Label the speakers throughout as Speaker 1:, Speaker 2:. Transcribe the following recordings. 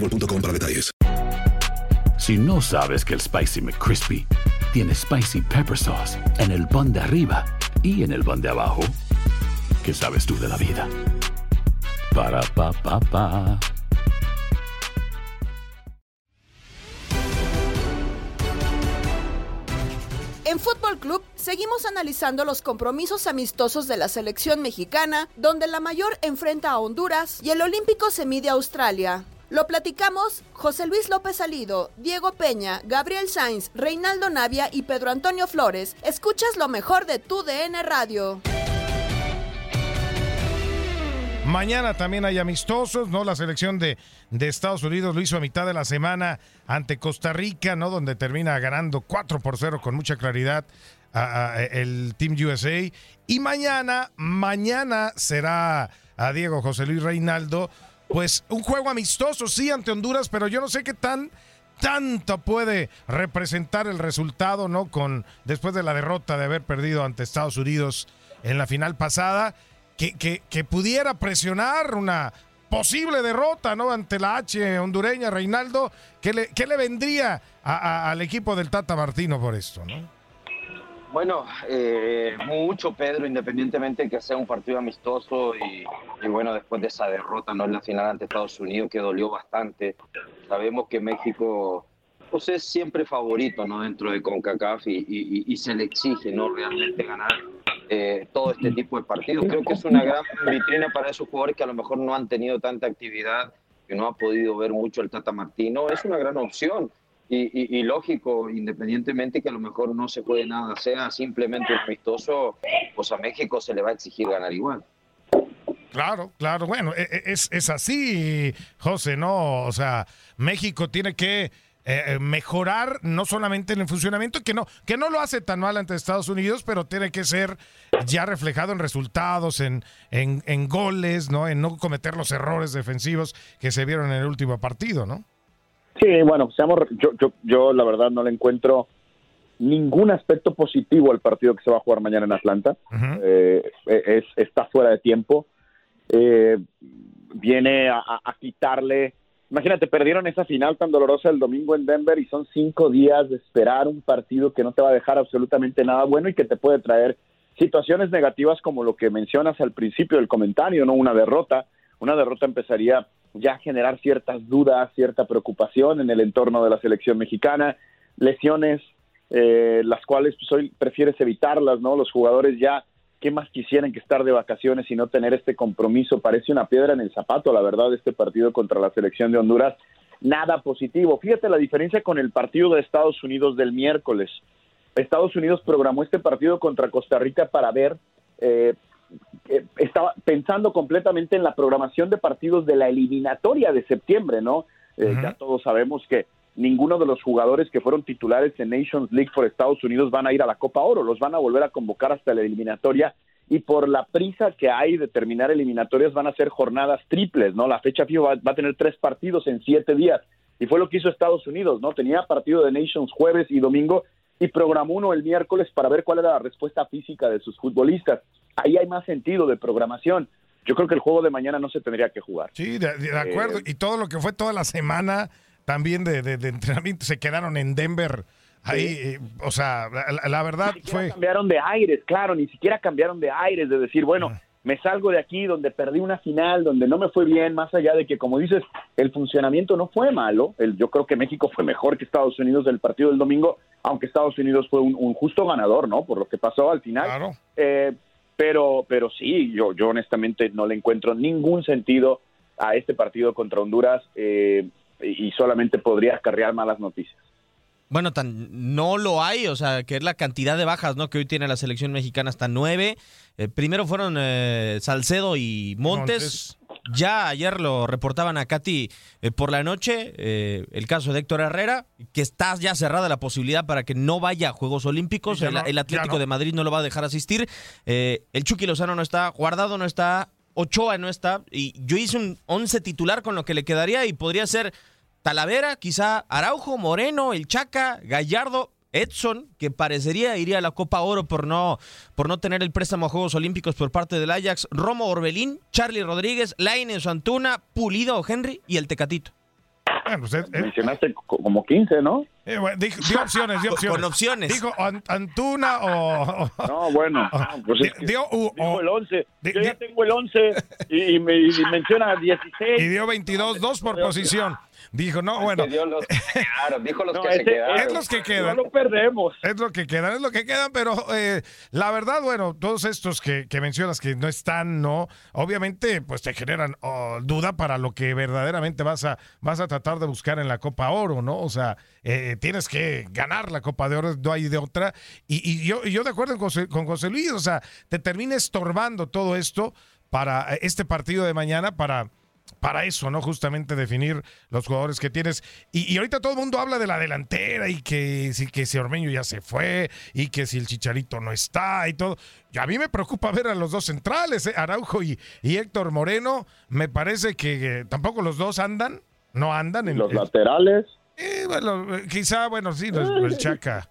Speaker 1: boostmobile.com para detalles.
Speaker 2: Si no sabes que el Spicy McCrispy tiene Spicy Pepper Sauce en el pan de arriba y en el pan de abajo, ¿qué sabes tú de la vida? Para, pa, pa, pa.
Speaker 3: En Fútbol Club seguimos analizando los compromisos amistosos de la selección mexicana, donde la mayor enfrenta a Honduras y el Olímpico se mide a Australia. Lo platicamos José Luis López Salido, Diego Peña, Gabriel Sainz, Reinaldo Navia y Pedro Antonio Flores. Escuchas lo mejor de tu DN Radio.
Speaker 4: Mañana también hay amistosos, ¿no? La selección de, de Estados Unidos lo hizo a mitad de la semana ante Costa Rica, ¿no? Donde termina ganando 4 por 0 con mucha claridad el Team USA. Y mañana, mañana será a Diego José Luis Reinaldo, pues un juego amistoso, sí, ante Honduras, pero yo no sé qué tan tanto puede representar el resultado, ¿no? Con después de la derrota de haber perdido ante Estados Unidos en la final pasada, que, que, que pudiera presionar una posible derrota, ¿no? Ante la H hondureña, Reinaldo, ¿qué le, qué le vendría a- al equipo del Tata Martino por esto, ¿no?
Speaker 5: Bueno, eh, mucho, Pedro, independientemente de que sea un partido amistoso y, bueno, después de esa derrota no en la final ante Estados Unidos que dolió bastante, sabemos que México pues, es siempre favorito ¿no? dentro de CONCACAF y, y- y se le exige no realmente ganar eh, todo este tipo de partidos. Creo que es una gran vitrina para esos jugadores que a lo mejor no han tenido tanta actividad, que no ha podido ver mucho el Tata Martino. Es una gran opción. Y, y- y lógico, independientemente que a lo mejor no se puede nada, sea simplemente un amistoso, pues a México se le va a exigir ganar igual.
Speaker 4: Claro, claro. Bueno, e- e- es, es así, José, ¿no? O sea, México tiene que eh, eh, mejorar no solamente en el funcionamiento, que no, que no lo hace tan mal ante Estados Unidos, pero tiene que ser ya reflejado en resultados, en, en, en goles, ¿no? En no cometer los errores defensivos que se vieron en el último partido, ¿no?
Speaker 6: Sí, bueno, seamos, yo, yo, yo la verdad no le encuentro ningún aspecto positivo al partido que se va a jugar mañana en Atlanta. Eh, es, está fuera de tiempo. Eh, viene a quitarle. Imagínate, perdieron esa final tan dolorosa el domingo en Denver y son cinco días de esperar un partido que no te va a dejar absolutamente nada bueno y que te puede traer situaciones negativas como lo que mencionas al principio del comentario, ¿no? Una derrota. Una derrota empezaría ya generar ciertas dudas, cierta preocupación en el entorno de la selección mexicana, lesiones, eh, las cuales pues, hoy prefieres evitarlas, ¿no? Los jugadores ya, ¿qué más quisieran que estar de vacaciones y no tener este compromiso? Parece una piedra en el zapato, la verdad, este partido contra la selección de Honduras. Nada positivo. Fíjate la diferencia con el partido de Estados Unidos del miércoles. Estados Unidos programó este partido contra Costa Rica para ver eh, eh, estaba pensando completamente en la programación de partidos de la eliminatoria de septiembre, ¿no? Eh, Ya todos sabemos que ninguno de los jugadores que fueron titulares en Nations League por Estados Unidos van a ir a la Copa Oro, los van a volver a convocar hasta la eliminatoria y por la prisa que hay de terminar eliminatorias van a ser jornadas triples, ¿no? La fecha FIFA va, va a tener tres partidos en siete días. y fue lo que hizo Estados Unidos, ¿no? Tenía partido de Nations jueves y domingo y programó uno el miércoles para ver cuál era la respuesta física de sus futbolistas. Ahí hay más sentido de programación. Yo creo que el juego de mañana no se tendría que jugar.
Speaker 4: Sí, de, de acuerdo.
Speaker 6: Eh,
Speaker 4: y todo lo que fue toda la semana también de, de- de entrenamiento se quedaron en Denver. Ahí, eh, o sea, la, la verdad
Speaker 6: Ni
Speaker 4: fue.
Speaker 6: cambiaron de aires, claro, ni siquiera cambiaron de aires, de decir, bueno, me salgo de aquí donde perdí una final, donde no me fue bien, más allá de que, como dices, el funcionamiento no fue malo. El, yo creo que México fue mejor que Estados Unidos del partido del domingo, aunque Estados Unidos fue un, un justo ganador, ¿no? Por lo que pasó al final. Eh, pero, pero sí, yo, yo honestamente no le encuentro ningún sentido a este partido contra Honduras eh, y y solamente podría acarrear malas noticias.
Speaker 7: Bueno, tan no lo hay, o sea, que es la cantidad de bajas, ¿no? Que hoy tiene la selección mexicana hasta nueve. Eh, primero fueron eh, Salcedo y Montes. Ya ayer lo reportaban a Katy eh, por la noche, eh, el caso de Héctor Herrera, que está ya cerrada la posibilidad para que no vaya a Juegos Olímpicos. El,
Speaker 4: no,
Speaker 7: el
Speaker 4: ya
Speaker 7: Atlético
Speaker 4: no.
Speaker 7: de Madrid no lo va a dejar asistir. El Chucky Lozano no está, Guardado no está, Ochoa no está. Y yo hice un 11 titular con lo que le quedaría y podría ser Talavera, quizá Araujo, Moreno, el Chaca, Gallardo, Edson, que parecería iría a la Copa Oro por no, por no tener el préstamo a Juegos Olímpicos por parte del Ajax, Romo Orbelín, Charlie Rodríguez, Lainez Antuna, Pulido Henry y el Tecatito.
Speaker 4: Bueno, pues, eh, eh,
Speaker 6: Mencionaste co- como 15, ¿no?
Speaker 4: eh, bueno, dijo- dio opciones, dio
Speaker 7: Con-
Speaker 4: opciones.
Speaker 7: con opciones.
Speaker 4: Dijo An- Antuna o. o-
Speaker 6: No, bueno, no, pues es que
Speaker 4: dio, u-
Speaker 6: dijo
Speaker 4: o-
Speaker 6: el 11.
Speaker 4: di-
Speaker 6: Yo
Speaker 4: di-
Speaker 6: ya tengo el 11 y, y me y menciona 16.
Speaker 4: y dio 22, dos por posición. Dijo, no, bueno.
Speaker 5: Los dijo los
Speaker 6: No,
Speaker 5: que se quedaron.
Speaker 4: Es los que quedan.
Speaker 6: No lo perdemos.
Speaker 4: Es lo que quedan, es lo que quedan, pero eh, la verdad, bueno, todos estos que, que mencionas que no están, no, obviamente, pues te generan oh, duda para lo que verdaderamente vas a, vas a tratar de buscar en la Copa Oro, ¿no? O sea, eh, tienes que ganar la Copa de Oro, no hay de otra. Y, y yo, y yo de acuerdo con José, con José Luis, o sea, te termina estorbando todo esto para eh, este partido de mañana, para para eso, ¿no? Justamente definir los jugadores que tienes. Y, y ahorita todo el mundo habla de la delantera y que si, que si Ormeño ya se fue y que si el Chicharito no está y todo. Y a mí me preocupa ver a los dos centrales, ¿eh? Araujo y, y Héctor Moreno. Me parece que eh, tampoco los dos andan, no andan en
Speaker 6: Los laterales.
Speaker 4: Eh, bueno, quizá, bueno, sí, el Chaca.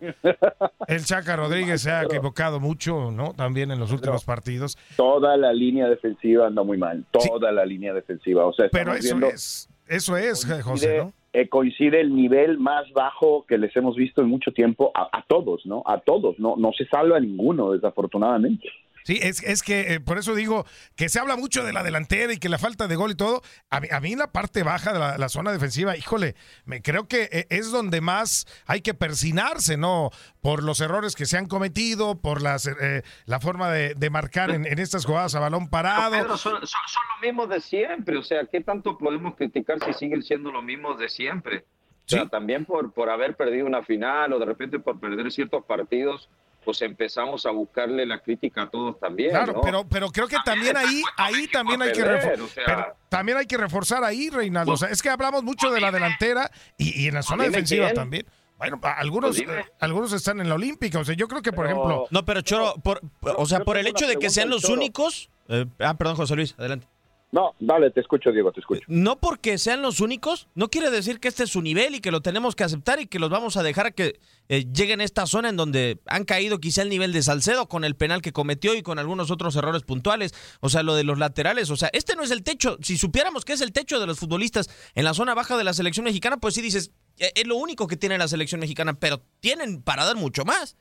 Speaker 4: El Chaca Rodríguez se ha equivocado mucho, ¿no? También en los últimos partidos.
Speaker 6: Toda la línea defensiva anda muy mal. Toda la línea defensiva. O sea,
Speaker 4: Pero eso
Speaker 6: viendo-
Speaker 4: es, eso es, José,
Speaker 6: coincide,
Speaker 4: ¿no?
Speaker 6: eh, coincide el nivel más bajo que les hemos visto en mucho tiempo a, a todos, ¿no? A todos, no, no se salva ninguno, desafortunadamente.
Speaker 4: Sí, es, es que eh, por eso digo que se habla mucho de la delantera y que la falta de gol y todo. A mí, a mí la parte baja de la, la zona defensiva, híjole, me creo que eh, es donde más hay que persinarse, ¿no? Por los errores que se han cometido, por las, eh, la forma de, de marcar en, en estas jugadas a balón parado.
Speaker 5: Pedro, son, son- son los mismos de siempre, o sea, ¿qué tanto podemos criticar si siguen siendo los mismos de siempre? O sea, también por, por haber perdido una final o de repente por perder ciertos partidos, pues empezamos a buscarle la crítica a todos también.
Speaker 4: Claro,
Speaker 5: ¿no?
Speaker 4: pero, pero creo que también ahí, ahí también hay que
Speaker 5: perder,
Speaker 4: refor-
Speaker 5: o sea-
Speaker 4: pero también hay que reforzar ahí, Reinaldo. O sea, es que hablamos mucho de la delantera y, y en la zona defensiva
Speaker 5: quién.
Speaker 4: también. Bueno, algunos,
Speaker 5: Pues
Speaker 4: eh, algunos están en la Olímpica. O sea, yo creo que, por ejemplo,
Speaker 7: No, pero Choro, por, o sea, por el hecho de que sean los
Speaker 6: Choro.
Speaker 7: únicos. eh, ah, perdón, José Luis, adelante.
Speaker 6: No, dale, te escucho, Diego, te escucho.
Speaker 7: No porque sean los únicos, no quiere decir que este es su nivel y que lo tenemos que aceptar y que los vamos a dejar que eh, lleguen a esta zona en donde han caído quizá el nivel de Salcedo con el penal que cometió y con algunos otros errores puntuales. O sea, lo de los laterales. O sea, este no es el techo. Si supiéramos que es el techo de los futbolistas en la zona baja de la selección mexicana, pues sí dices, eh, es lo único que tiene la selección mexicana, pero tienen para dar mucho más.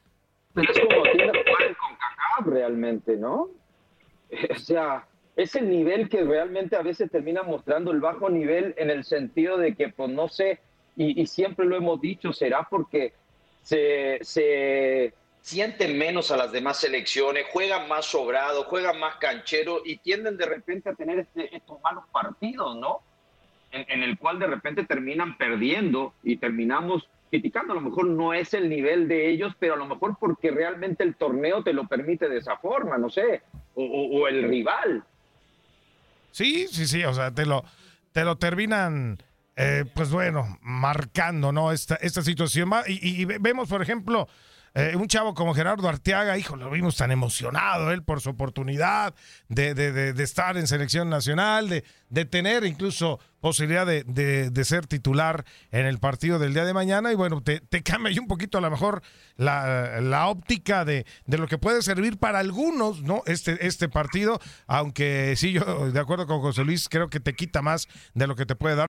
Speaker 5: Pero es como tiene que jugar el CONCACAF realmente, ¿no? O sea, es el nivel que realmente a veces termina mostrando el bajo nivel en el sentido de que, pues no sé, y, siempre lo hemos dicho, será porque se, sienten menos a las demás selecciones, juegan más sobrado, juegan más canchero y tienden de repente a tener este- estos malos partidos, ¿no? en, el cual de repente terminan perdiendo y terminamos criticando. A lo mejor no es el nivel de ellos, pero a lo mejor porque realmente el torneo te lo permite de esa forma, no sé, o el rival.
Speaker 4: Sí, sí, sí. O sea, te lo, te lo terminan, eh, pues bueno, marcando, ¿no? Esta, esta situación. Y, y ve- vemos, por ejemplo, eh, un chavo como Gerardo Arteaga, hijo, lo vimos tan emocionado él por su oportunidad de, de, de, de estar en selección nacional, de, tener incluso posibilidad de, ser titular en el partido del día de mañana. Y bueno, te, cambia ahí un poquito a lo mejor la, la óptica de, de, lo que puede servir para algunos, ¿no? Este, este partido, aunque sí, yo de acuerdo con José Luis, creo que te quita más de lo que te puede dar.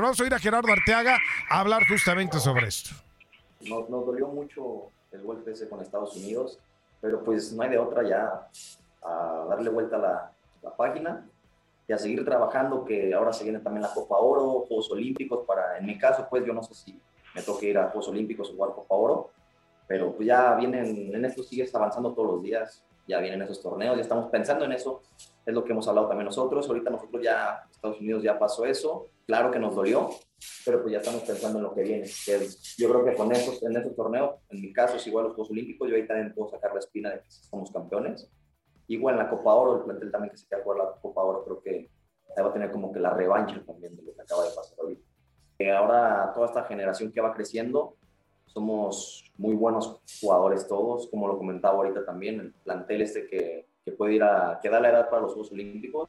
Speaker 4: Vamos a ir a Gerardo Arteaga a hablar justamente sobre esto.
Speaker 8: Nos, nos, dolió mucho el golpe ese con Estados Unidos, pero pues no hay de otra ya a darle vuelta a la, la página y a seguir trabajando, que ahora se viene también la Copa Oro, Juegos Olímpicos, para, en mi caso, pues yo no sé si me toque ir a Juegos Olímpicos o jugar Copa Oro, pero pues ya vienen, en esto sigues avanzando todos los días, ya vienen esos torneos, ya estamos pensando en eso, es lo que hemos hablado también nosotros, ahorita nosotros ya, Estados Unidos ya pasó eso, claro que nos dolió, pero pues ya estamos pensando en lo que viene, que yo creo que con esos, en esos torneos, en mi caso es igual los Juegos Olímpicos, yo ahí también puedo sacar la espina de que somos campeones, igual en la Copa Oro, el plantel también que se queda jugar la Copa Oro, creo que ahí va a tener como que la revancha también de lo que acaba de pasar ahorita. Que ahora toda esta generación que va creciendo, somos muy buenos jugadores todos, como lo comentaba ahorita también, el plantel este que, puede ir a, que da la edad para los Juegos Olímpicos,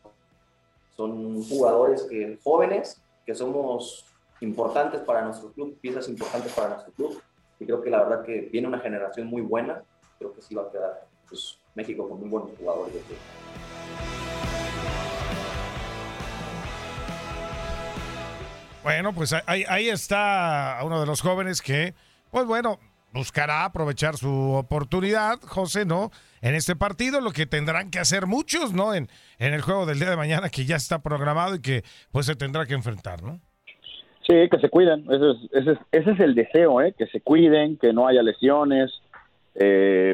Speaker 8: son jugadores que, jóvenes que somos importantes para nuestro club, piezas importantes para nuestro club, y creo que la verdad que viene una generación muy buena, creo que sí va a quedar pues, México con muy buenos jugadores. De
Speaker 4: Bueno, pues ahí, ahí está uno de los jóvenes que, pues bueno, buscará aprovechar su oportunidad, José, ¿no? En este partido, lo que tendrán que hacer muchos, ¿no? En, en el juego del día de mañana que ya está programado y que pues se tendrá que enfrentar, ¿no?
Speaker 6: Sí, que se cuiden, ese es, ese es, ese es el deseo, ¿eh? que se cuiden, que no haya lesiones. Eh,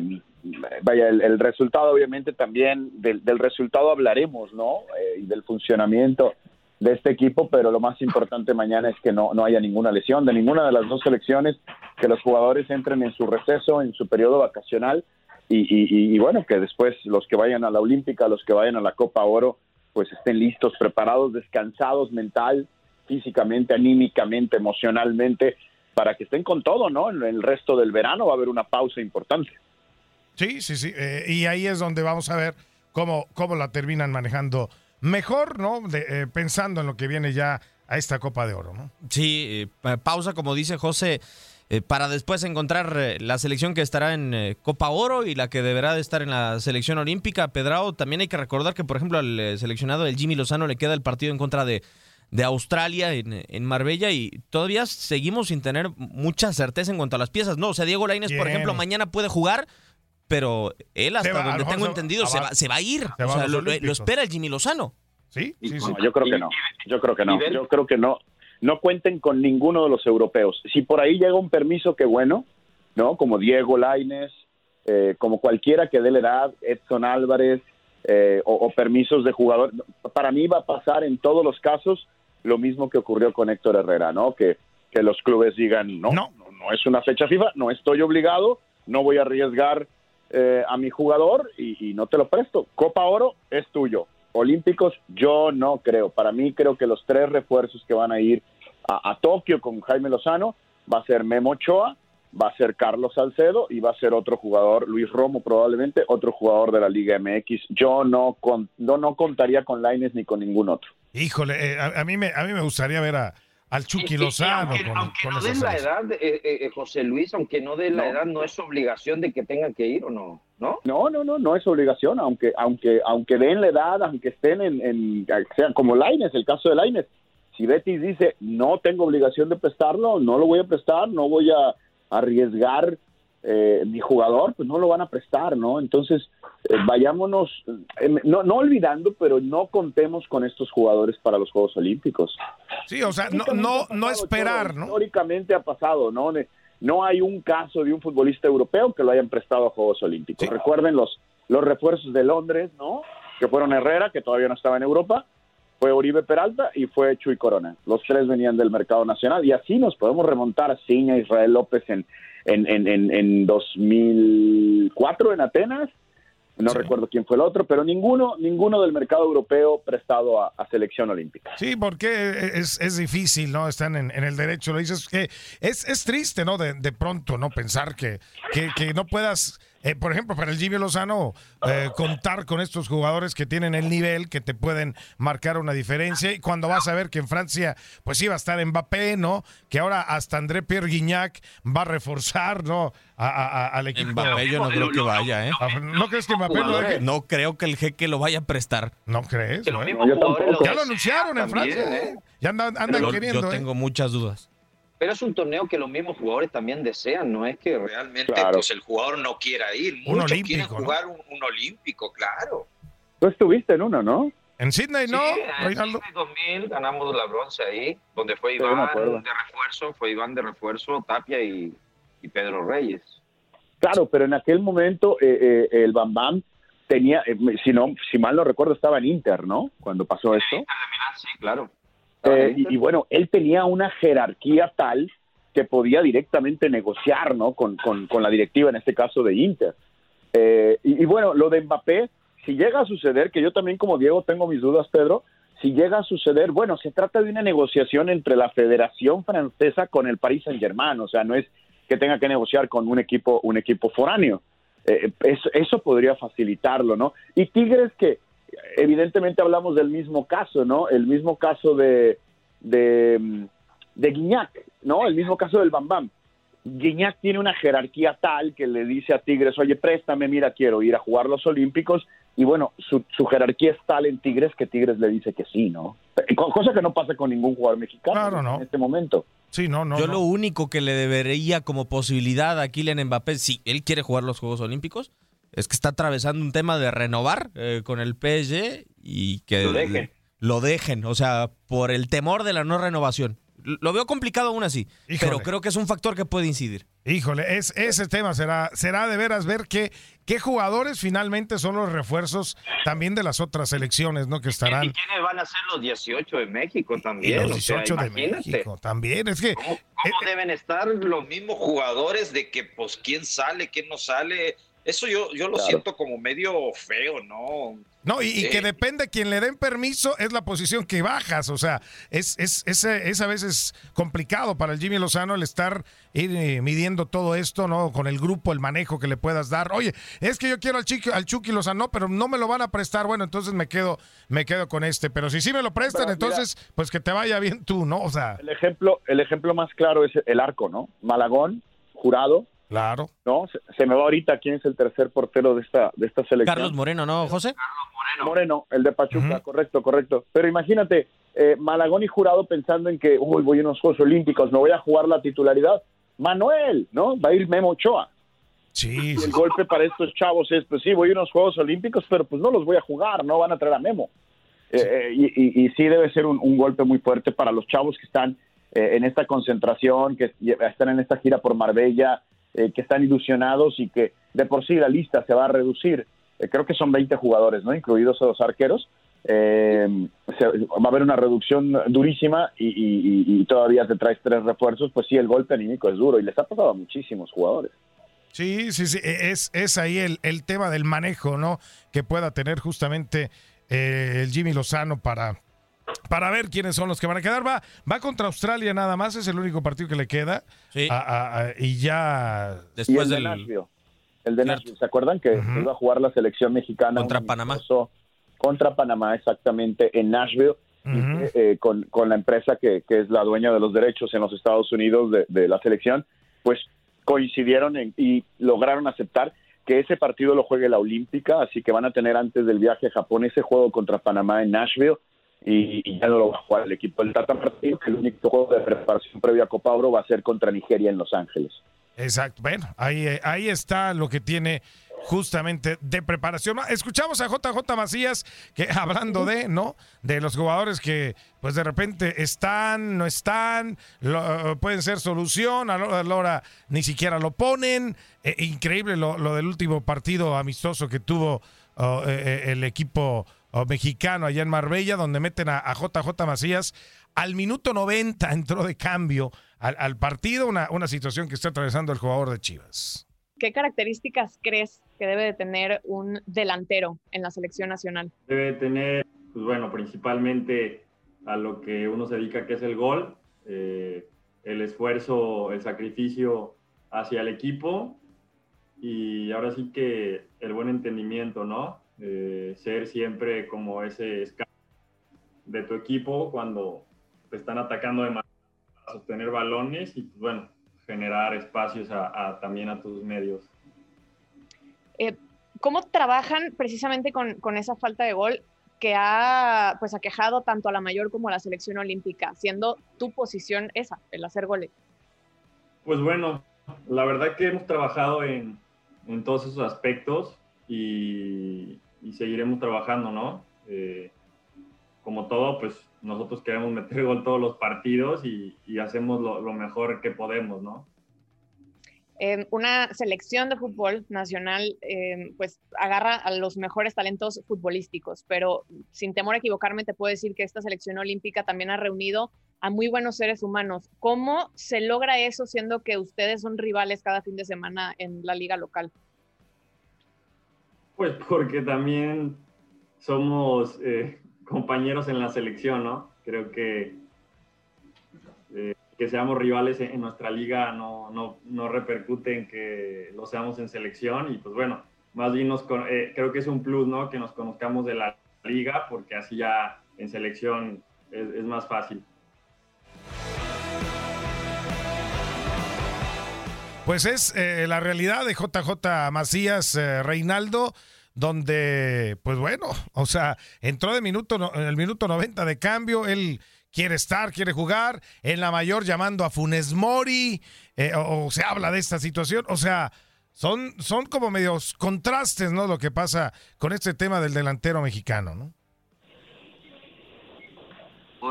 Speaker 6: vaya, el, el, resultado obviamente también, del, del resultado hablaremos, ¿no? Eh, y del funcionamiento de este equipo, pero lo más importante mañana es que no, no haya ninguna lesión de ninguna de las dos selecciones, que los jugadores entren en su receso, en su periodo vacacional y, y, bueno, que después los que vayan a la Olímpica, los que vayan a la Copa Oro, pues estén listos, preparados, descansados mental, físicamente, anímicamente, emocionalmente, para que estén con todo, ¿no? En el resto del verano va a haber una pausa importante.
Speaker 4: Sí, sí, sí, eh, y ahí es donde vamos a ver cómo, cómo la terminan manejando mejor, ¿no? De, eh, pensando en lo que viene ya a esta Copa de Oro, ¿no?
Speaker 7: Sí, eh, pausa, como dice José, eh, para después encontrar eh, la selección que estará en Copa Oro y la que deberá de estar en la selección olímpica. Pedrao, también hay que recordar que, por ejemplo, al seleccionado del Jimmy Lozano le queda el partido en contra de, de Australia en, en, Marbella y todavía seguimos sin tener mucha certeza en cuanto a las piezas. No, o sea, Diego Lainez, por ejemplo, mañana puede jugar, pero él, hasta va, donde tengo entendido, se va, se va, a ir. O sea, lo, lo, espera el Jimmy Lozano.
Speaker 4: ¿Sí? sí,
Speaker 6: sí. No, yo creo que no. Yo creo que no. Yo creo que no. No cuenten con ninguno de los europeos. Si por ahí llega un permiso, qué bueno, ¿no? Como Diego Laines, eh, como cualquiera que dé la edad, Edson Álvarez, eh, o, o, permisos de jugador. Para mí va a pasar en todos los casos lo mismo que ocurrió con Héctor Herrera, ¿no? Que, que los clubes digan, no, no, no es una fecha FIFA, no estoy obligado, no voy a arriesgar eh, a mi jugador y, no te lo presto. Copa Oro es tuyo. Olímpicos, yo no creo. Para mí creo que los tres refuerzos que van a ir a, Tokio con Jaime Lozano va a ser Memo Ochoa, va a ser Carlos Salcedo y va a ser otro jugador, Luis Romo probablemente, otro jugador de la Liga MX. Yo no, con, no, no contaría con Laines ni con ningún otro.
Speaker 4: Híjole, eh, a mí me, a mí me gustaría ver a, al Chucky Lozano.
Speaker 5: aunque,
Speaker 4: con-
Speaker 5: aunque
Speaker 4: con
Speaker 5: no den la edad, eh, eh, José Luis, aunque no den la
Speaker 6: No.
Speaker 5: edad, no es obligación de que tengan que ir o no, ¿no?
Speaker 6: No, no, no, no es obligación, aunque, aunque, aunque den la edad, aunque estén en, en sean como Laines, el caso de Laines. Si Betis dice no tengo obligación de prestarlo, no lo voy a prestar, no voy a arriesgar eh, mi jugador, pues no lo van a prestar, ¿no? Entonces, eh, vayámonos, eh, no, no olvidando, pero no contemos con estos jugadores para los Juegos Olímpicos.
Speaker 4: Sí, o sea, no, no, no esperar, ¿no?
Speaker 6: Históricamente ha pasado, ¿no? No hay un caso de un futbolista europeo que lo hayan prestado a Juegos Olímpicos. Recuerden los, los refuerzos de Londres, ¿no? Que fueron Herrera, que todavía no estaba en Europa, fue Oribe Peralta y fue Chuy Corona. Los tres venían del mercado nacional y así nos podemos remontar a Ciña, Israel López en, en, en, en, en 2004 en Atenas. No recuerdo quién fue el otro, pero ninguno, ninguno del mercado europeo prestado a, a selección olímpica.
Speaker 4: Sí, porque es, es difícil, ¿no? Están en, en el derecho, lo dices, que es, es triste, ¿no? De, de pronto, ¿no? Pensar que, que, que no puedas, eh, por ejemplo, para el Jimmy Lozano, eh, contar con estos jugadores que tienen el nivel, que te pueden marcar una diferencia. Y cuando vas a ver que en Francia, pues iba a estar Mbappé, ¿no? Que ahora hasta André Pierre Guignac va a reforzar, ¿no? A- a- a- al equipo.
Speaker 7: Mbappé yo no creo que vaya, ¿eh?
Speaker 4: ¿No crees que Mbappé lo deje?
Speaker 7: No creo que el jeque lo vaya a prestar.
Speaker 4: ¿No crees? Bueno. Ya lo anunciaron en Francia.
Speaker 5: ¿eh?
Speaker 4: Ya andan, andan
Speaker 7: Yo-
Speaker 4: queriendo.
Speaker 7: yo
Speaker 4: ¿eh?
Speaker 7: tengo muchas dudas.
Speaker 5: Pero es un torneo que los mismos jugadores también desean, no es que realmente
Speaker 6: Claro.
Speaker 5: pues, el jugador no quiera ir.
Speaker 4: Un
Speaker 5: Muchos
Speaker 4: olímpico,
Speaker 5: quieren
Speaker 4: ¿no?
Speaker 5: jugar un, un olímpico, claro.
Speaker 6: Tú estuviste en uno, ¿no?
Speaker 4: En Sydney, ¿no,
Speaker 5: Sí, en? Sydney 2000 ganamos la bronce ahí, donde fue Iván de refuerzo, fue Iván de refuerzo, Tapia y, y Pedro Reyes.
Speaker 6: Claro, pero en aquel momento eh, eh, el Bam Bam tenía, eh, si no, si mal no recuerdo, estaba en Inter, ¿no? Cuando pasó esto.
Speaker 5: Sí, claro.
Speaker 6: Eh, y, y bueno, él tenía una jerarquía tal que podía directamente negociar, ¿no? Con, con, con la directiva, en este caso de Inter. Eh, y, y bueno, lo de Mbappé, si llega a suceder, que yo también como Diego tengo mis dudas, Pedro, si llega a suceder, bueno, se trata de una negociación entre la Federación Francesa con el Paris Saint Germain, o sea, no es que tenga que negociar con un equipo, un equipo foráneo. Eh, eso, eso podría facilitarlo, ¿no? Y Tigres que evidentemente hablamos del mismo caso, ¿no? El mismo caso de, de, de Guiñac, ¿no? El mismo caso del Bam Bam. Guiñac tiene una jerarquía tal que le dice a Tigres, oye, préstame, mira, quiero ir a jugar los Olímpicos. Y bueno, su, su jerarquía es tal en Tigres que Tigres le dice que sí, ¿no? Co- Cosa que no pasa con ningún jugador mexicano
Speaker 4: Claro, no.
Speaker 6: en este momento.
Speaker 4: Sí, no, no.
Speaker 7: Yo
Speaker 4: no.
Speaker 7: lo único que le debería como posibilidad a Kylian Mbappé, si él quiere jugar los Juegos Olímpicos, es que está atravesando un tema de renovar eh, con el PSG y que
Speaker 5: Lo dejen.
Speaker 7: lo dejen, o sea, por el temor de la no renovación. Lo veo complicado aún así,
Speaker 4: Híjole.
Speaker 7: pero creo que es un factor que puede incidir.
Speaker 4: Híjole, es, ese tema será, será de veras ver qué, qué jugadores finalmente son los refuerzos también de las otras selecciones, ¿no? Que
Speaker 5: ¿Y
Speaker 4: estarán.
Speaker 5: quiénes van a ser los 18 de México
Speaker 4: Y
Speaker 5: también?
Speaker 4: los
Speaker 5: O sea,
Speaker 4: 18 de
Speaker 5: imagínate.
Speaker 4: México también. Es que.
Speaker 5: ¿Cómo, cómo deben estar los mismos jugadores de que, pues, quién sale, quién no sale? Eso yo, yo lo
Speaker 6: Claro.
Speaker 5: siento como medio feo, ¿no?
Speaker 4: No, y, que depende quien le den permiso, es la posición que bajas. O sea, es, es, es, es a veces complicado para el Jimmy Lozano el estar ir, eh, midiendo todo esto, ¿no? Con el grupo, el manejo que le puedas dar. Oye, es que yo quiero al, Chiqui, al Chucky Lozano, pero no me lo van a prestar. Bueno, entonces me quedo, me quedo con este. Pero si sí me lo prestan,
Speaker 6: Pero, mira.
Speaker 4: entonces, pues que te vaya bien tú, ¿no? O sea,
Speaker 6: El ejemplo, el ejemplo más claro es el arco, ¿no? Malagón, Jurado,
Speaker 4: claro.
Speaker 6: ¿no? Se, se me va ahorita quién es el tercer portero de esta, de esta selección.
Speaker 7: Carlos Moreno, ¿no, José?
Speaker 6: Moreno, el de Pachuca, correcto, correcto. Pero imagínate, eh, Malagón y Jurado pensando en que, uy, voy a unos Juegos Olímpicos, me voy a jugar la titularidad. Manuel, ¿no? Va a ir Memo Ochoa.
Speaker 4: Sí,
Speaker 6: Y el golpe para estos chavos es, pues sí, voy a unos Juegos Olímpicos, pero pues no los voy a jugar, no van a traer a Memo. Eh, eh, y, y- y sí debe ser un, un golpe muy fuerte para los chavos que están eh, en esta concentración, que están en esta gira por Marbella, eh, que están ilusionados y que de por sí la lista se va a reducir. Eh, creo que son 20 jugadores, ¿no? Incluidos a los arqueros. eh, va a haber una reducción durísima y, todavía te traes tres refuerzos, pues sí, el golpe anímico es duro y les ha pasado a muchísimos jugadores.
Speaker 4: Sí, sí, sí. e- Es, es ahí el, el tema del manejo, ¿no? Que pueda tener justamente el Jimmy Lozano para, para ver quiénes son los que van a quedar. Va, va contra Australia nada más, es el único partido que le queda.
Speaker 7: Sí.
Speaker 4: A- a- a- y ya.
Speaker 6: y el de Nashville. El de Nashville, ¿se acuerdan que iba a jugar la selección mexicana? Contra Panamá. Contra Panamá, exactamente, en Nashville, y que, eh, con, con la empresa que, que es la dueña de los derechos en los Estados Unidos de, de la selección, pues coincidieron en- y lograron aceptar que ese partido lo juegue la Olímpica, así que van a tener antes del viaje a Japón ese juego contra Panamá en Nashville y, ya no lo va a jugar el equipo del Tata Martino, que el único juego de preparación previo a Copa Oro va a ser contra Nigeria en Los Ángeles.
Speaker 4: Exacto. Bueno, ahí, ahí está lo que tiene justamente de preparación. Escuchamos a JJ Macías que hablando de, ¿no? De los jugadores que pues de repente están, no están, pueden ser solución, a la hora ni siquiera lo ponen. Eh, increíble lo, lo del último partido amistoso que tuvo oh, eh, eh, el equipo mexicano allá en Marbella, donde meten a, a JJ Macías. Al minuto 90 entró de cambio al, al partido, una, una situación que está atravesando el jugador de Chivas.
Speaker 9: ¿Qué características crees que debe de tener un delantero en la selección nacional?
Speaker 10: debe tener, pues bueno, principalmente a lo que uno se dedica, que es el gol, eh, el esfuerzo, el sacrificio hacia el equipo y ahora sí que el buen entendimiento, ¿no? Eh, ser siempre como ese escape de tu equipo cuando te están atacando de manera para sostener balones y, pues bueno, generar espacios a- a- también a tus medios.
Speaker 9: Eh, ¿Cómo trabajan precisamente con, con esa falta de gol que ha pues aquejado tanto a la mayor como a la selección olímpica, siendo tu posición esa, el hacer goles?
Speaker 10: Pues bueno, la verdad que hemos trabajado en, en todos esos aspectos y, y seguiremos trabajando, ¿no? Eh, como todo, pues nosotros queremos meter gol todos los partidos y, y hacemos lo, lo mejor que podemos, ¿no?
Speaker 9: Eh, una selección de fútbol nacional eh, pues agarra a los mejores talentos futbolísticos, pero sin temor a equivocarme te puedo decir que esta selección olímpica también ha reunido a muy buenos seres humanos. ¿Cómo se logra eso siendo que ustedes son rivales cada fin de semana en la liga local?
Speaker 10: Pues porque también somos eh, compañeros en la selección, ¿no? Creo que eh, que seamos rivales en, nuestra liga no, no, no repercute en que lo seamos en selección y pues bueno, más bien nos, eh, creo que es un plus, ¿no? Que nos conozcamos de la liga porque así ya en selección es más fácil.
Speaker 4: Pues es eh, la realidad de JJ Macías eh, Reinaldo, donde, pues bueno, o sea, entró de minuto, en el minuto 90 de cambio, él quiere estar, quiere jugar, en la mayor llamando a Funes Mori, eh, o, o se habla de esta situación, o sea, son, son como medios contrastes, ¿no? Lo que pasa con este tema del delantero mexicano, ¿no?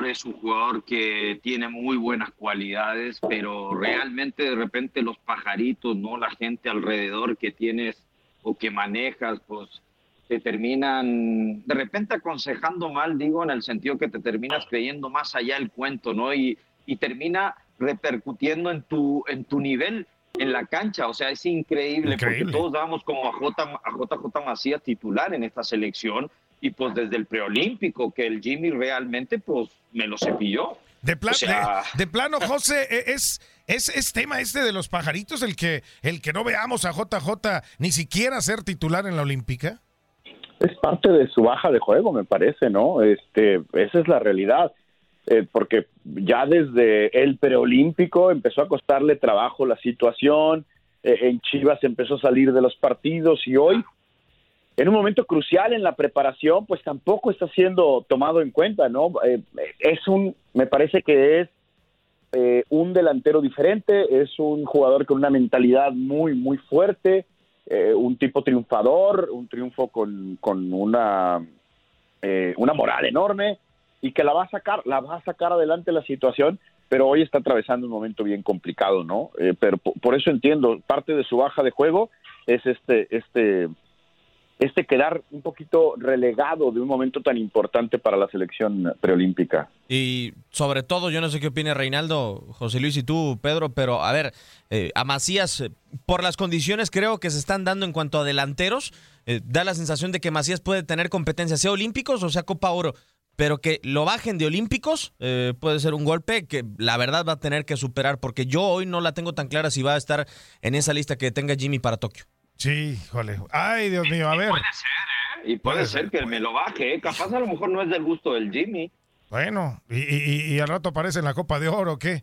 Speaker 5: Es un jugador que tiene muy buenas cualidades, pero realmente de repente los pajaritos, no la gente alrededor que tienes o que manejas, pues te terminan de repente aconsejando mal, digo, en el sentido que te terminas creyendo más allá el cuento, ¿no? Y, y termina repercutiendo en tu, en tu nivel en la cancha, o sea, es increíble,
Speaker 4: Increíble.
Speaker 5: porque todos damos como a, J, a JJ Macías titular en esta selección y pues desde el preolímpico que el Jimmy realmente pues me lo cepilló.
Speaker 4: De, pla-
Speaker 5: O sea-
Speaker 4: de, de plano, José, e- es, es, es tema este de los pajaritos el que, el que no veamos a JJ ni siquiera ser titular en la Olímpica.
Speaker 6: es parte de su baja de juego, me parece, ¿no? Este, esa es la realidad. Eh, porque ya desde el preolímpico empezó a costarle trabajo la situación, eh, en Chivas empezó a salir de los partidos y hoy, en un momento crucial en la preparación, pues tampoco está siendo tomado en cuenta, ¿no? Eh, es un, me parece que es eh, un delantero diferente, es un jugador con una mentalidad muy, muy fuerte, eh, un tipo triunfador, un triunfo con, con una, eh, una moral enorme y que la va a sacar, la va a sacar adelante la situación, pero hoy está atravesando un momento bien complicado, ¿no? Pero po- por, eso entiendo, parte de su baja de juego es este, este, este quedar un poquito relegado de un momento tan importante para la selección preolímpica.
Speaker 7: Y sobre todo, yo no sé qué opina Reinaldo, José Luis y tú, Pedro, pero a ver, eh, a Macías, eh, por las condiciones creo que se están dando en cuanto a delanteros, eh, da la sensación de que Macías puede tener competencia, sea olímpicos o sea Copa Oro, pero que lo bajen de olímpicos eh, puede ser un golpe que la verdad va a tener que superar, porque yo hoy no la tengo tan clara si va a estar en esa lista que tenga Jimmy para Tokio.
Speaker 4: Sí, jole. Ay, Dios mío, a ver.
Speaker 5: Puede ser, ¿eh? Y puede,
Speaker 4: Puede
Speaker 5: ser,
Speaker 4: ser,
Speaker 5: que me lo baje, ¿eh? Capaz a lo mejor no es del gusto del Jimmy.
Speaker 4: Bueno, y, y- y al rato aparece en la Copa de Oro, ¿qué?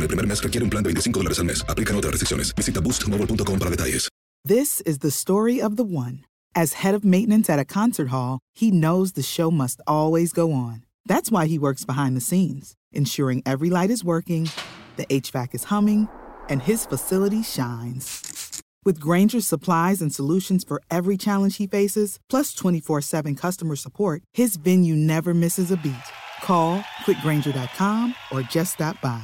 Speaker 1: en el primer mes requiere un plan de 25 dólares al mes. Aplican otras restricciones. Visita boostmobile.com para detalles.
Speaker 11: This is the story of the one. As head of maintenance at a concert hall, he knows the show must always go on. That's why he works behind the scenes, ensuring every light is working, the HVAC is humming, and his facility shines. With Granger's supplies and solutions for every challenge he faces, plus 24 7 customer support, his venue never misses a beat. Call quickgranger.com or just stop by.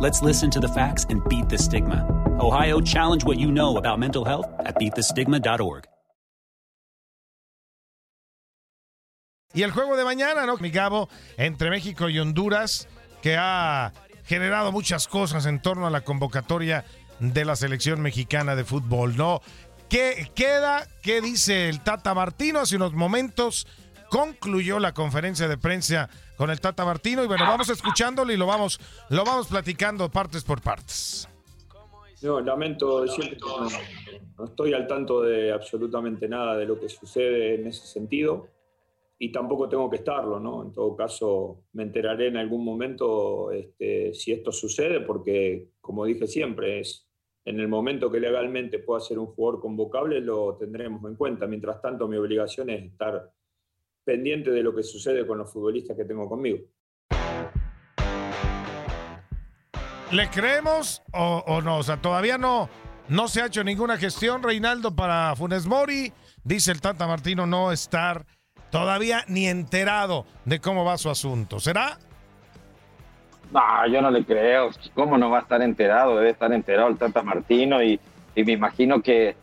Speaker 12: Let's listen to the facts and beat the stigma. Ohio, challenge what you know about mental health at beatthestigma.org.
Speaker 4: Y el juego de mañana, ¿no? Mi Gabo, entre México y Honduras, que ha generado muchas cosas en torno a la convocatoria de la selección mexicana de fútbol, ¿no? ¿Qué queda? ¿Qué dice el Tata Martino? Hace unos momentos concluyó la conferencia de prensa con el Tata Martino y bueno, vamos escuchándolo y lo vamos, lo vamos platicando partes por partes.
Speaker 13: No, lamento decirte que no, no estoy al tanto de absolutamente nada de lo que sucede en ese sentido y tampoco tengo que estarlo, ¿no? En todo caso, me enteraré en algún momento este, si esto sucede, porque, como dije siempre, es en el momento que legalmente pueda ser un jugador convocable, lo tendremos en cuenta. Mientras tanto, mi obligación es estar pendiente de lo que sucede con los futbolistas que tengo conmigo.
Speaker 4: ¿Le creemos o, o no? O sea, todavía no, no se ha hecho ninguna gestión, Reinaldo, para Funes Mori. Dice el Tata Martino no estar todavía ni enterado de cómo va su asunto. ¿Será?
Speaker 5: No, yo no le creo. ¿Cómo no va a estar enterado? Debe estar enterado el Tata Martino y, y me imagino que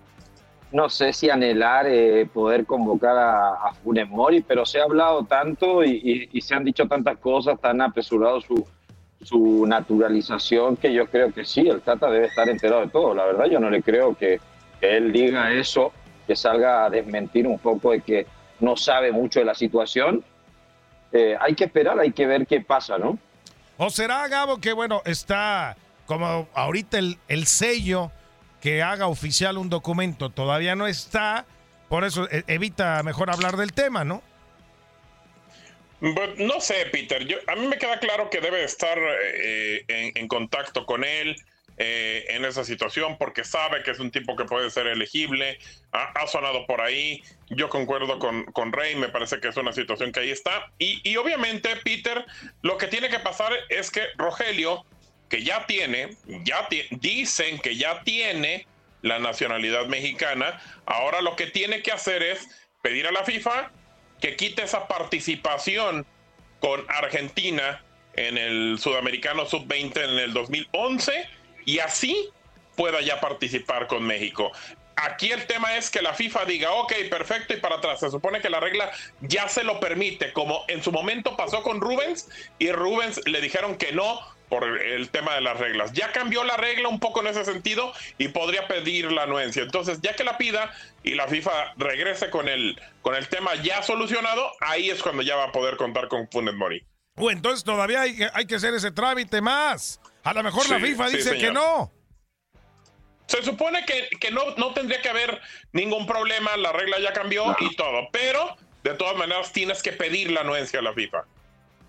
Speaker 5: no sé si anhelar eh, poder convocar a, Funes Mori, pero se ha hablado tanto y, se han dicho tantas cosas, tan apresurado su, naturalización, que yo creo que sí, el Tata debe estar enterado de todo. La verdad, yo no le creo que, él diga eso, que salga a desmentir un poco de que no sabe mucho de la situación. Eh, hay que esperar, hay que ver qué pasa, ¿no?
Speaker 4: ¿O será, Gabo, que bueno, está como ahorita el sello que haga oficial un documento todavía no está? Por eso e- evita mejor hablar del tema, ¿no?
Speaker 14: But no sé, Peter. Yo, a mí me queda claro que debe estar eh, en, contacto con él eh, en esa situación porque sabe que es un tipo que puede ser elegible. Ha, ha sonado por ahí. Yo concuerdo con, con Rey. Me parece que es una situación que ahí está. Y, y obviamente, Peter, lo que tiene que pasar es que Rogelio, que ya tiene, ya dicen que ya tiene la nacionalidad mexicana, ahora lo que tiene que hacer es pedir a la FIFA que quite esa participación con Argentina en el Sudamericano Sub-20 en el 2011 y así pueda ya participar con México. Aquí el tema es que la FIFA diga, ok, perfecto, y para atrás. Se supone que la regla ya se lo permite, como en su momento pasó con Rubens, y Rubens le dijeron que no por el tema de las reglas. Ya cambió la regla un poco en ese sentido y podría pedir la anuencia. Entonces, ya que la pida y la FIFA regrese con el, con el tema ya solucionado, ahí es cuando ya va a poder contar con Funes Mori.
Speaker 4: Entonces todavía hay, que- hay que hacer ese trámite más. A lo mejor la FIFA
Speaker 14: sí,
Speaker 4: dice que no.
Speaker 14: Se supone que, que no, no tendría que haber ningún problema, la regla ya cambió y todo, pero de todas maneras tienes que pedir la anuencia a la FIFA.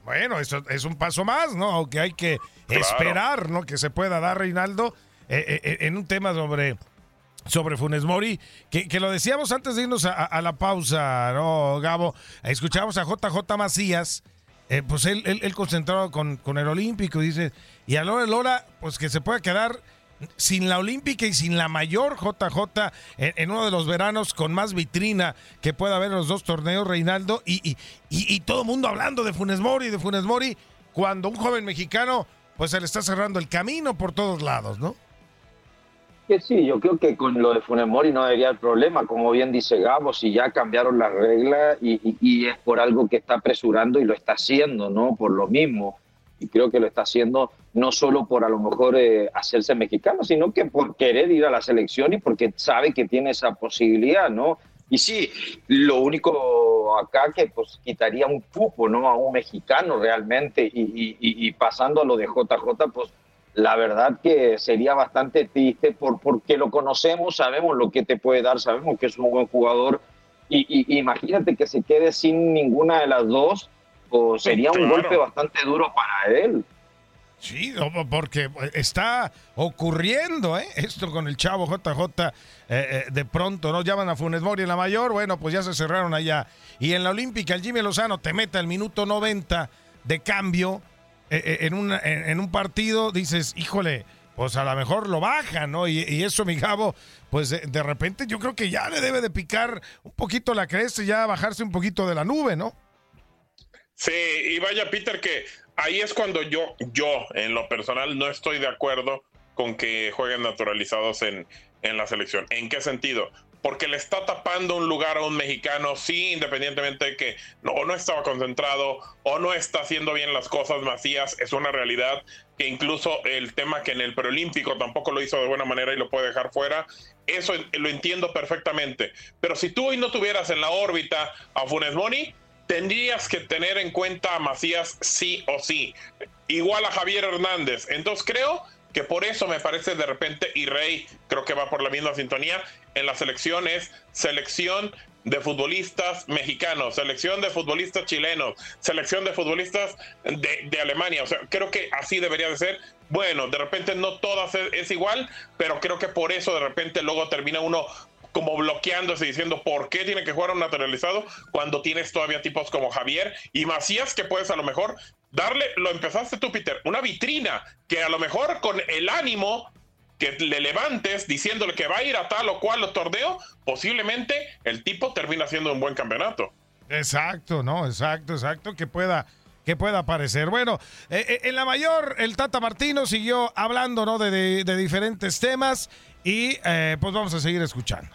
Speaker 4: Bueno, eso es un paso más, ¿no? Aunque hay que esperar, ¿no? Que se pueda dar, Reinaldo, eh, eh, eh, en un tema sobre, sobre Funes Mori, que, que lo decíamos antes de irnos a, la pausa, ¿no, Gabo? Escuchamos a JJ Macías, eh, pues él, él, él concentrado con, con el Olímpico, dice, y a Lora Lora, pues que se pueda quedar sin la Olímpica y sin la mayor JJ en, en uno de los veranos con más vitrina que pueda haber en los dos torneos, Reinaldo, y, y, y, y todo mundo hablando de Funes Mori, de Funes Mori, cuando un joven mexicano pues se le está cerrando el camino por todos lados, ¿no?
Speaker 5: Que sí, yo creo que con lo de Funes Mori no debería haber problema, como bien dice Gabo, si ya cambiaron las reglas y, y- y es por algo que está apresurando y lo está haciendo, ¿no? Por lo mismo. Y creo que lo está haciendo no solo por a lo mejor eh, hacerse mexicano, sino que por querer ir a la selección y porque sabe que tiene esa posibilidad, ¿no? Y sí, lo único acá que pues quitaría un cupo, ¿no? A un mexicano realmente y, y- y- pasando a lo de JJ, pues la verdad que sería bastante triste por, porque lo conocemos, sabemos lo que te puede dar, sabemos que es un buen jugador y, y- imagínate que se quede sin ninguna de las dos, sería un golpe bastante duro para él.
Speaker 4: Sí, porque está ocurriendo, ¿eh? Esto con el chavo JJ, eh, eh, de pronto, ¿no? Llaman a Funes Mori en la mayor, bueno, pues ya se cerraron allá. Y en la Olímpica, el Jimmy Lozano te mete al minuto 90 de cambio eh, eh, en, una- en, en un partido, dices, híjole, pues a lo mejor lo baja, ¿no? Y, y eso, mi Gabo, pues de, de repente yo creo que ya le debe de picar un poquito la cresta y ya bajarse un poquito de la nube, ¿no?
Speaker 14: Sí, y vaya Peter que ahí es cuando yo, yo en lo personal no estoy de acuerdo con que jueguen naturalizados en, en la selección. ¿En qué sentido? Porque le está tapando un lugar a un mexicano, sí, independientemente de que o no estaba concentrado o no está haciendo bien las cosas Macías, es una realidad que incluso el tema que en el preolímpico tampoco lo hizo de buena manera y lo puede dejar fuera, eso lo entiendo perfectamente. Pero si tú hoy no tuvieras en la órbita a Funes Mori, tendrías que tener en cuenta a Macías sí o sí. Igual a Javier Hernández. Entonces creo que por eso me parece de repente, y Rey creo que va por la misma sintonía, en la selección es selección de futbolistas mexicanos, selección de futbolistas chilenos, selección de futbolistas de, Alemania. O sea, creo que así debería de ser. Bueno, de repente no todas es, es igual, pero creo que por eso de repente luego termina uno como bloqueándose diciendo por qué tiene que jugar un naturalizado cuando tienes todavía tipos como Javier y Macías que puedes a lo mejor darle, lo empezaste tú Peter, una vitrina que a lo mejor con el ánimo que le levantes diciéndole que va a ir a tal o cual torneo, posiblemente el tipo termina siendo un buen campeonato.
Speaker 4: Exacto, no, exacto, exacto, que pueda que pueda aparecer. Bueno, eh, eh, en la mayor, el Tata Martino siguió hablando, ¿no? De, de- de diferentes temas y eh, pues vamos a seguir escuchando.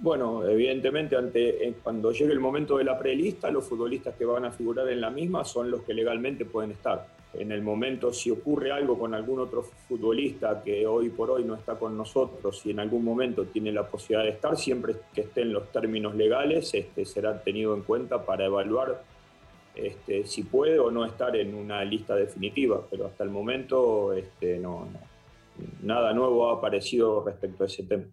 Speaker 13: Bueno, evidentemente ante, eh, cuando llegue el momento de la prelista, los futbolistas que van a figurar en la misma son los que legalmente pueden estar. En el momento, si ocurre algo con algún otro futbolista que hoy por hoy no está con nosotros y en algún momento tiene la posibilidad de estar, siempre que esté en los términos legales, este, será tenido en cuenta para evaluar este, si puede o no estar en una lista definitiva. Pero hasta el momento este, no, no- nada nuevo ha aparecido respecto a ese tema.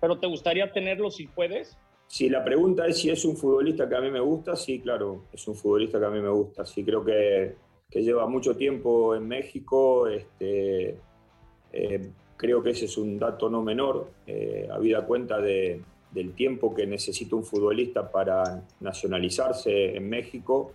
Speaker 15: ¿Pero te gustaría tenerlo si puedes?
Speaker 13: Si la pregunta es si es un futbolista que a mí me gusta, sí, claro, es un futbolista que a mí me gusta. Sí, creo que, que lleva mucho tiempo en México. Este, eh, creo que ese es un dato no menor, eh, habida cuenta de- del tiempo que necesita un futbolista para nacionalizarse en México.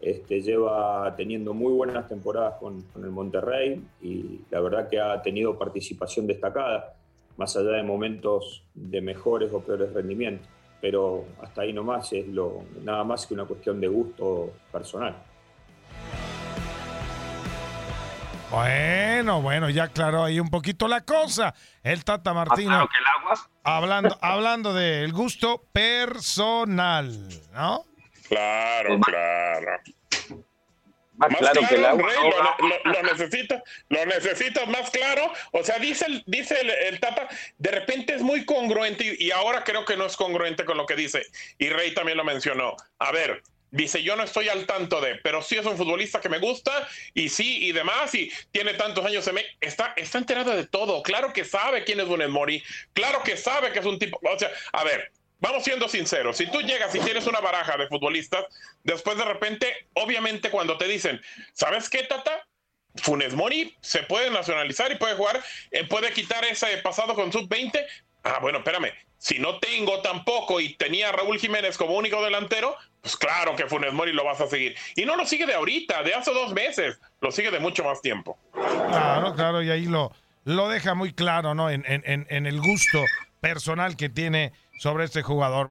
Speaker 13: Este, lleva teniendo muy buenas temporadas con, con el Monterrey y la verdad que ha tenido participación destacada, más allá de momentos de mejores o peores rendimientos. Pero hasta ahí nomás es lo, nada más que una cuestión de gusto personal.
Speaker 4: Bueno, bueno, ya aclaró ahí un poquito la cosa. El Tata Martino. Hablando, hablando del gusto personal, ¿no?
Speaker 14: Claro, claro.
Speaker 5: Más claro que el agua,
Speaker 14: Rey, lo, lo- más claro. O sea, dice el, dice el, el Tata, de repente es muy congruente y, y ahora creo que no es congruente con lo que dice. Y Rey también lo mencionó. A ver, dice, yo no estoy al tanto de, pero sí es un futbolista que me gusta y sí y demás y tiene tantos años en me- está está enterado de todo. Claro que sabe quién es Funes Mori, claro que sabe que es un tipo, o sea, a ver, Vamos siendo sinceros, si tú llegas y tienes una baraja de futbolistas, después de repente, obviamente cuando te dicen, ¿sabes qué, Tata? Funes Mori se puede nacionalizar y puede jugar, eh, puede quitar ese pasado con sub-20. Ah, bueno, espérame, si no tengo tampoco y tenía a Raúl Jiménez como único delantero, pues claro que Funes Mori lo vas a seguir. Y no lo sigue de ahorita, de hace dos meses, lo sigue de mucho más tiempo.
Speaker 4: Claro, claro, y ahí lo, lo deja muy claro, ¿no? En, en- en- el gusto personal que tiene sobre este jugador.